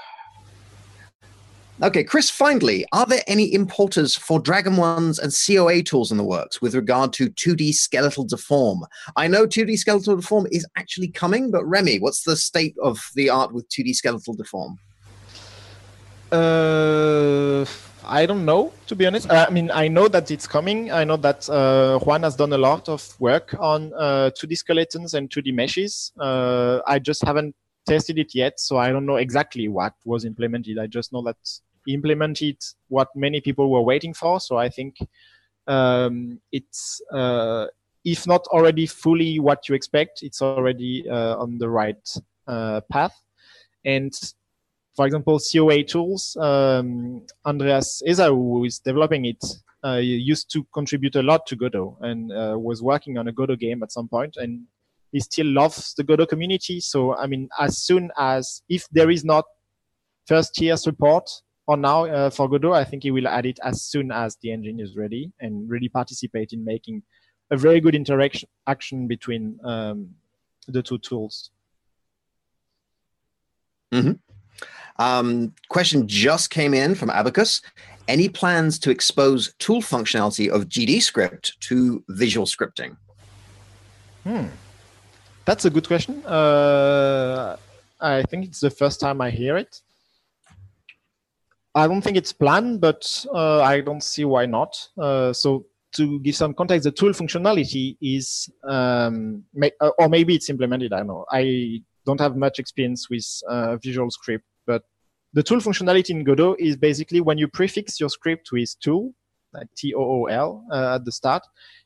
[SPEAKER 3] Okay, Chris finally, are there any importers for DragonBones and COA tools in the works with regard to 2D skeletal deform? I know 2D skeletal deform is actually coming, but Remy, what's the state of the art with 2D skeletal deform?
[SPEAKER 4] Uh, I don't know, to be honest. Uh, I mean, I know that it's coming. I know that uh, Juan has done a lot of work on uh, 2D skeletons and 2D meshes. Uh, I just haven't tested it yet, so I don't know exactly what was implemented. I just know that implemented what many people were waiting for. So I think um, it's uh, if not already fully what you expect, it's already uh, on the right uh, path. And for example, COA tools, um, Andreas Esau, who is developing it, uh, used to contribute a lot to Godot and uh, was working on a Godot game at some point, and he still loves the Godot community. So, I mean, as soon as if there is not first tier support or now uh, for Godot, I think he will add it as soon as the engine is ready and really participate in making a very good interaction action between um, the two tools.
[SPEAKER 3] Mm-hmm. Um, question just came in from Abacus. Any plans to expose tool functionality of GD script to visual scripting?
[SPEAKER 4] Hmm. That's a good question. Uh, I think it's the first time I hear it. I don't think it's planned, but uh, I don't see why not. Uh, so to give some context, the tool functionality is, um, may, uh, or maybe it's implemented. I don't know. I don't have much experience with uh, Visual Script, but the tool functionality in Godot is basically when you prefix your script with tool, like T-O-O-L uh, at the start,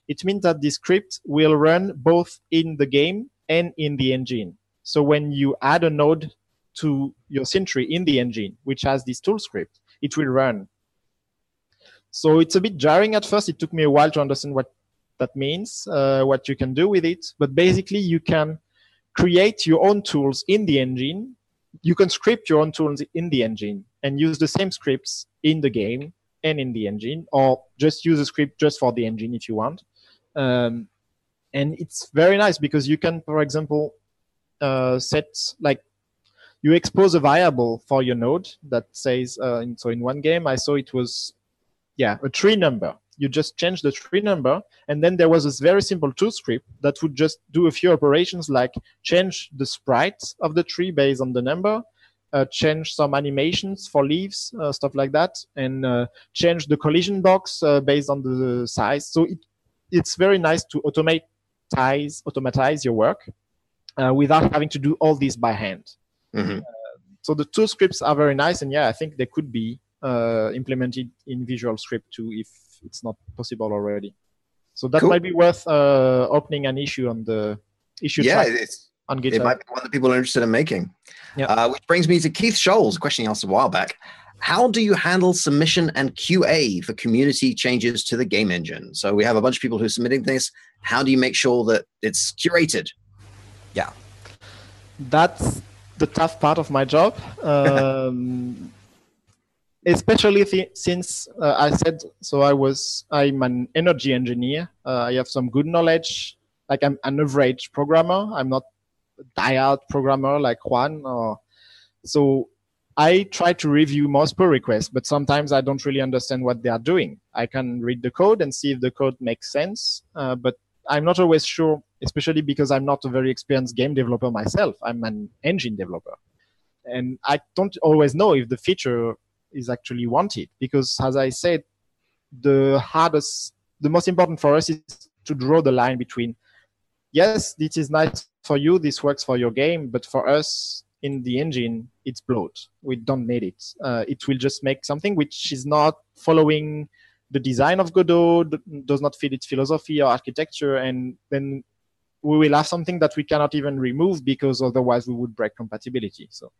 [SPEAKER 4] it means that the script will run both in the game and in the engine. So when you add a node to your scene tree in the engine, which has this tool script, it will run. So it's a bit jarring at first. It took me a while to understand what that means, uh, what you can do with it. But basically, you can create your own tools in the engine. You can script your own tools in the engine and use the same scripts in the game and in the engine, or just use a script just for the engine if you want. Um, and it's very nice because you can, for example, uh, set like you expose a variable for your node that says uh, in, so in one game I saw it was yeah a tree number. You just change the tree number, and then there was this very simple tool script that would just do a few operations like change the sprite of the tree based on the number, uh, change some animations for leaves, uh, stuff like that, and uh, change the collision box uh, based on the size. So it, it's very nice to automate automatize automatize your work uh, without having to do all this by hand.
[SPEAKER 3] Mm-hmm. Uh,
[SPEAKER 4] so the two scripts are very nice, and yeah, I think they could be uh, implemented in Visual Script too if it's not possible already. So that cool. might be worth uh, opening an issue on the issue
[SPEAKER 3] yeah, it's, on GitHub. It might be one that people are interested in making.
[SPEAKER 4] Yeah.
[SPEAKER 3] Uh, which brings me to Keith Scholes, a question he asked a while back. How do you handle submission and QA for community changes to the game engine? So we have a bunch of people who are submitting this. How do you make sure that it's curated?
[SPEAKER 4] Yeah, that's the tough part of my job. Um, especially th- since uh, I said so. I was I'm an energy engineer. Uh, I have some good knowledge. Like I'm an average programmer. I'm not a diehard programmer like Juan. Or so I try to review most pull requests, but sometimes I don't really understand what they are doing. I can read the code and see if the code makes sense, uh, but I'm not always sure, especially because I'm not a very experienced game developer myself. I'm an engine developer. And I don't always know if the feature is actually wanted because, as I said, the hardest, the most important for us is to draw the line between, yes, this is nice for you, this works for your game, but for us, in the engine, it's bloat. We don't need it. Uh, it will just make something which is not following the design of Godot, does not fit its philosophy or architecture, and then we will have something that we cannot even remove because otherwise we would break compatibility. So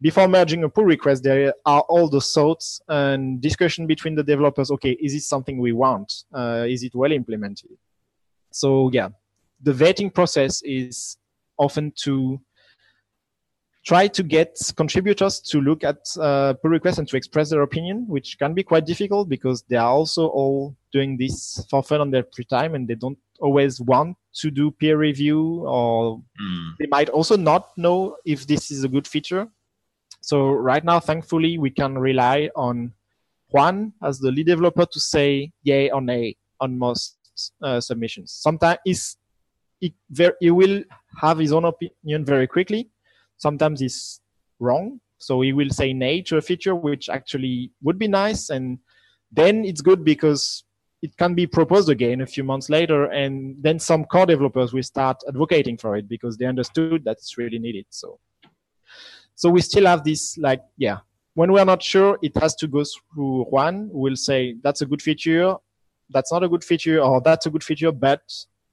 [SPEAKER 4] before merging a pull request, there are all the thoughts and discussion between the developers. Okay, is this something we want? Uh, is it well implemented? So yeah, the vetting process is often to try to get contributors to look at uh, pull requests and to express their opinion, which can be quite difficult because they are also all doing this for fun on their free time and they don't always want to do peer review or mm. they might also not know if this is a good feature so right now, thankfully, we can rely on Juan as the lead developer to say yay or nay on most uh, submissions. Sometimes he, he will have his own opinion very quickly. Sometimes he's wrong. So he will say nay to a feature which actually would be nice. And then it's good because it can be proposed again a few months later. And then some core developers will start advocating for it because they understood that it's really needed. So so we still have this like, yeah, when we're not sure, it has to go through Juan will say, that's a good feature, that's not a good feature, or that's a good feature, but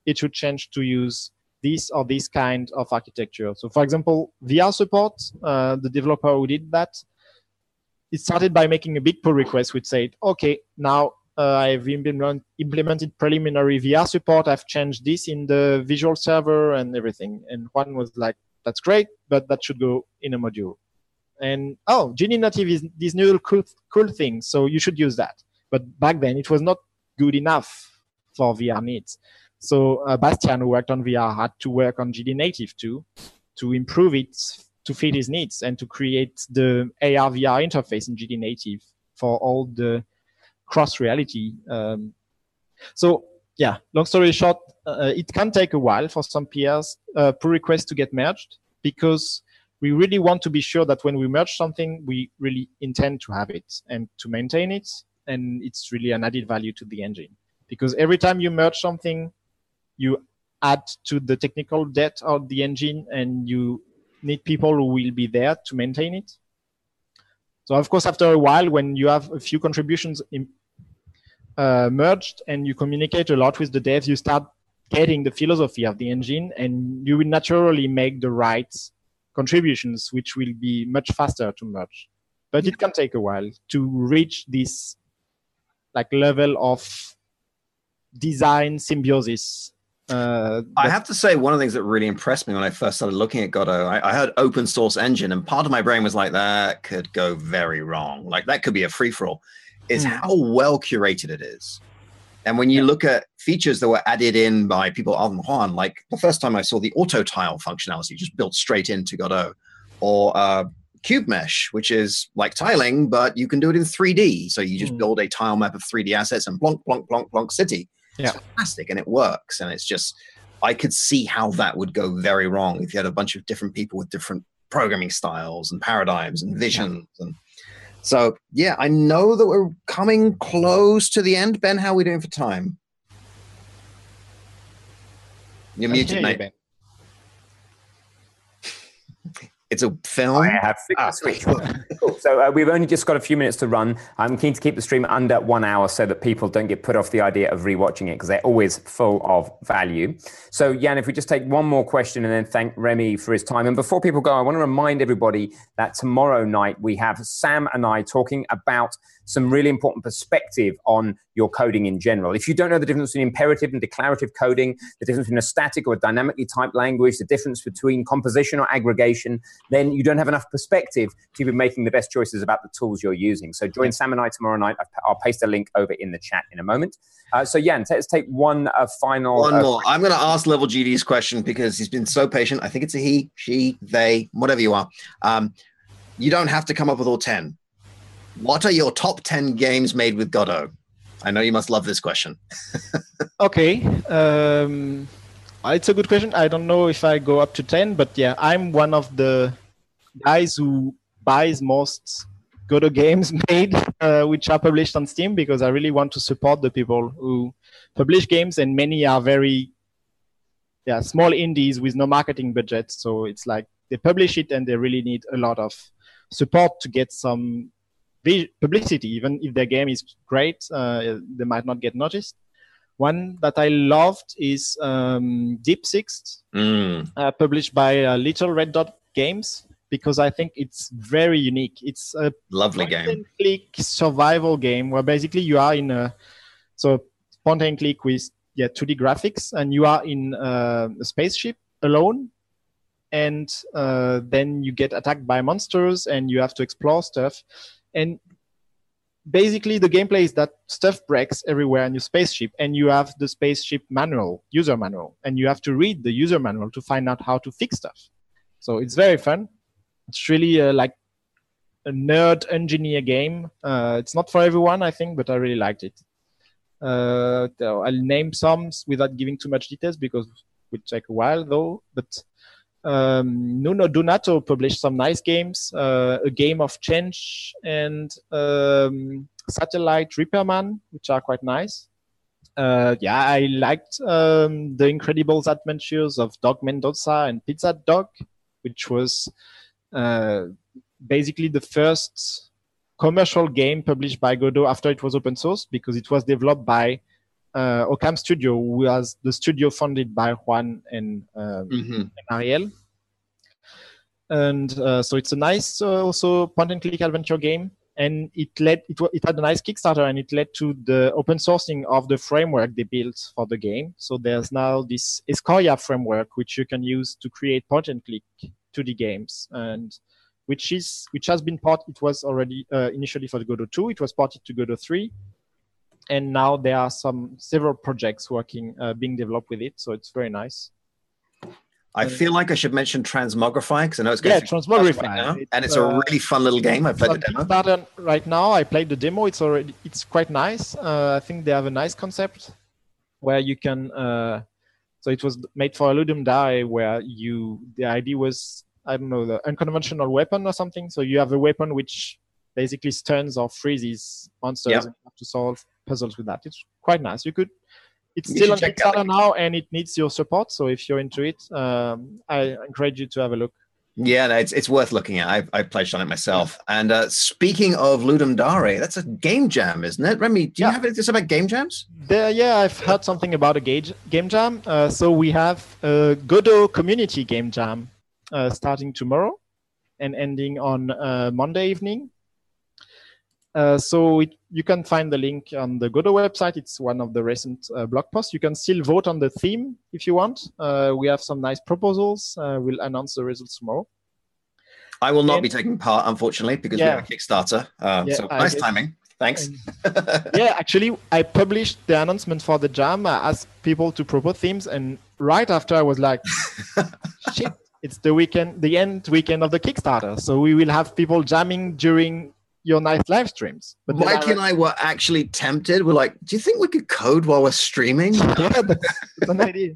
[SPEAKER 4] it should change to use this or this kind of architecture. So for example, VR support, uh, the developer who did that, it started by making a big pull request which said, okay, now uh, I've implement, implemented preliminary VR support. I've changed this in the visual server and everything. And Juan was like, that's great, but that should go in a module. And oh, GD Native is this new cool, cool thing, so you should use that. But back then, it was not good enough for VR needs. So uh, Bastiaan, who worked on VR, had to work on GD Native too, to improve it to fit his needs and to create the AR VR interface in GD Native for all the cross reality. Um, so yeah, long story short, uh, it can take a while for some peers uh, pull requests to get merged because we really want to be sure that when we merge something, we really intend to have it and to maintain it. And it's really an added value to the engine because every time you merge something, you add to the technical debt of the engine and you need people who will be there to maintain it. So of course, after a while, when you have a few contributions in, uh, merged and you communicate a lot with the devs, you start getting the philosophy of the engine and you will naturally make the right contributions, which will be much faster to merge. But it can take a while to reach this like level of design symbiosis.
[SPEAKER 3] Uh, I have to say, one of the things that really impressed me when I first started looking at Godot, I, I heard open source engine, and part of my brain was like, that could go very wrong. Like that could be a free for all is mm. how well curated it is. And when you look at features that were added in by people other than Juan, like the first time I saw the auto tile functionality just built straight into Godot, or uh, Cube Mesh, which is like tiling, but you can do it in 3D. So you just mm. build a tile map of 3D assets and plonk, plonk, plonk, plonk city. Yeah. It's fantastic and it works. And it's just, I could see how that would go very wrong if you had a bunch of different people with different programming styles and paradigms and visions yeah. and so yeah, I know that we're coming close to the end. Ben, how are we doing for time? You're muted, mate. Ben. It's a film. I
[SPEAKER 2] have ah, cool. So uh, we've only just got a few minutes to run. I'm keen to keep the stream under one hour so that people don't get put off the idea of rewatching it because they're always full of value. So Jan, if we just take one more question and then thank Remy for his time. And before people go, I want to remind everybody that tomorrow night we have Sam and I talking about some really important perspective on your coding in general. If you don't know the difference between imperative and declarative coding, the difference between a static or a dynamically typed language, the difference between composition or aggregation, then you don't have enough perspective to be making the best choices about the tools you're using. So join Sam and I tomorrow night. I'll paste a link over in the chat in a moment. Uh, so Jan, let's take one uh, final.
[SPEAKER 3] One uh, more. I'm going to ask Level GD's question because he's been so patient. I think it's a he, she, they, whatever you are. Um, you don't have to come up with all 10. What are your top 10 games made with Godot? I know you must love this question.
[SPEAKER 4] okay. Um, it's a good question. I don't know if I go up to 10, but yeah, I'm one of the guys who buys most Godot games made, uh, which are published on Steam, because I really want to support the people who publish games, and many are very yeah, small indies with no marketing budget. So it's like they publish it and they really need a lot of support to get some publicity, even if their game is great, uh, they might not get noticed. One that I loved is um, Deep Six,
[SPEAKER 3] Mm.
[SPEAKER 4] uh, published by uh, Little Red Dog Games, because I think it's very unique. It's a
[SPEAKER 3] Lovely game.
[SPEAKER 4] click survival game where basically you are in a so point and click with yeah 2D graphics, and you are in uh, a spaceship alone, and uh, then you get attacked by monsters, and you have to explore stuff, and basically the gameplay is that stuff breaks everywhere in your spaceship and you have the spaceship manual user manual. And you have to read the user manual to find out how to fix stuff. So it's very fun. It's really uh, like a nerd engineer game. Uh, it's not for everyone i think but i really liked it. Uh, i'll name some without giving too much details because it will take a while though. But um, Nuno Donato published some nice games, uh, a game of change and um, satellite repairman, which are quite nice. Uh, yeah, I liked um, the Incredible Adventures of Dog Mendonça and Pizza Dog, which was uh, basically the first commercial game published by Godot after it was open source because it was developed by uh, Okam Studio, was the studio funded by Juan and, um,
[SPEAKER 3] Mhm.
[SPEAKER 4] and Ariel. And uh, so it's a nice uh, also point and click adventure game. And it led it, it had a nice Kickstarter and it led to the open sourcing of the framework they built for the game. So there's now this Escoria framework which you can use to create point and click 2D games and which is which has been part it was already uh, initially for the Godot 2 it was ported to Godot 3 and now there are some several projects working uh, being developed with it so it's very nice.
[SPEAKER 3] I feel like I should mention Transmogrify because I know it's going
[SPEAKER 4] yeah Transmogrify
[SPEAKER 3] right now,
[SPEAKER 4] It's,
[SPEAKER 3] and it's a
[SPEAKER 4] uh,
[SPEAKER 3] really fun little game. I played the demo.
[SPEAKER 4] on right now. I played the demo. It's already it's quite nice. Uh, I think they have a nice concept where you can uh, so it was made for a Ludum Dare where you the idea was I don't know the unconventional weapon or something. So you have a weapon which basically stuns or freezes monsters
[SPEAKER 3] Yep.
[SPEAKER 4] you have to solve puzzles with that it's quite nice you could it's still on
[SPEAKER 3] should check it.
[SPEAKER 4] Kickstarter now and it needs your support so if you're into it um, I encourage you to have a look
[SPEAKER 3] Yeah, no, it's it's worth looking at. I I pledged on it myself. And uh, speaking of Ludum Dare, that's a game jam, isn't it? Remy, do you
[SPEAKER 4] Yeah.
[SPEAKER 3] have anything about game jams?
[SPEAKER 4] There, yeah, I've heard something about a gauge, game jam. Uh, so we have a Godot community game jam uh, starting tomorrow and ending on uh, Monday evening. Uh, so it, you can find the link on the Godot website. It's one of the recent uh, blog posts. You can still vote on the theme if you want. Uh, we have some nice proposals. Uh, we'll announce the results tomorrow.
[SPEAKER 3] I will not
[SPEAKER 4] And-
[SPEAKER 3] be taking part, unfortunately, because we
[SPEAKER 4] Yeah.
[SPEAKER 3] have a Kickstarter. Uh,
[SPEAKER 4] Yeah,
[SPEAKER 3] so
[SPEAKER 4] I
[SPEAKER 3] nice
[SPEAKER 4] guess-
[SPEAKER 3] timing. Thanks.
[SPEAKER 4] yeah, actually, I published the announcement for the jam. I asked people to propose themes, and right after, I was like, "Shit, it's the weekend, the end weekend of the Kickstarter, so we will have people jamming during your nice live streams." But then
[SPEAKER 3] Mike
[SPEAKER 4] I-
[SPEAKER 3] and I were actually tempted. We're like, do you think we could code while we're streaming?
[SPEAKER 4] yeah, that's, that's an idea.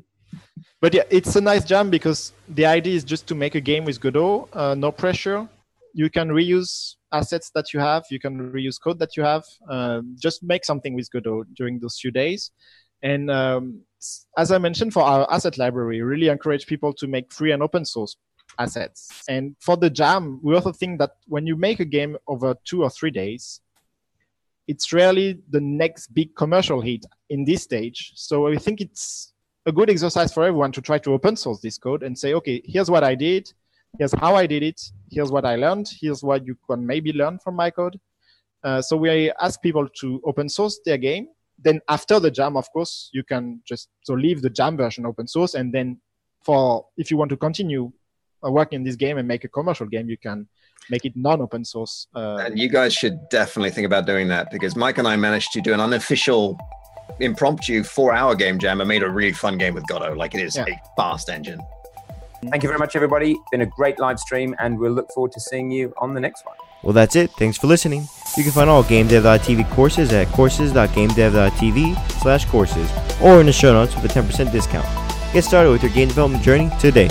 [SPEAKER 4] But yeah, it's a nice jam because the idea is just to make a game with Godot, uh, no pressure. You can reuse assets that you have, you can reuse code that you have. Um, just make something with Godot during those few days. And um, as I mentioned, for our asset library, really encourage people to make free and open source assets. And for the jam, we also think that when you make a game over two or three days, it's rarely the next big commercial hit in this stage. So I think it's a good exercise for everyone to try to open source this code and say, okay, here's what I did, here's how I did it, here's what I learned, here's what you can maybe learn from my code. Uh, so we ask people to open source their game. Then after the jam, of course, you can just so leave the jam version open source, and then for if you want to continue uh, working in this game and make a commercial game, you can make it non-open source. Uh,
[SPEAKER 3] And you guys should definitely think about doing that because Mike and I managed to do an unofficial, impromptu four-hour game jam and made a really fun game with Godot. Like it is
[SPEAKER 4] Yeah.
[SPEAKER 3] a fast engine.
[SPEAKER 2] Thank you very much, everybody. Been a great live stream, and we'll look forward to seeing you on the next one.
[SPEAKER 1] Well, that's it. Thanks for listening. You can find all GameDev.tv courses at courses.gamedev.tv slash courses or in the show notes with a 10% discount. Get started with your game development journey today.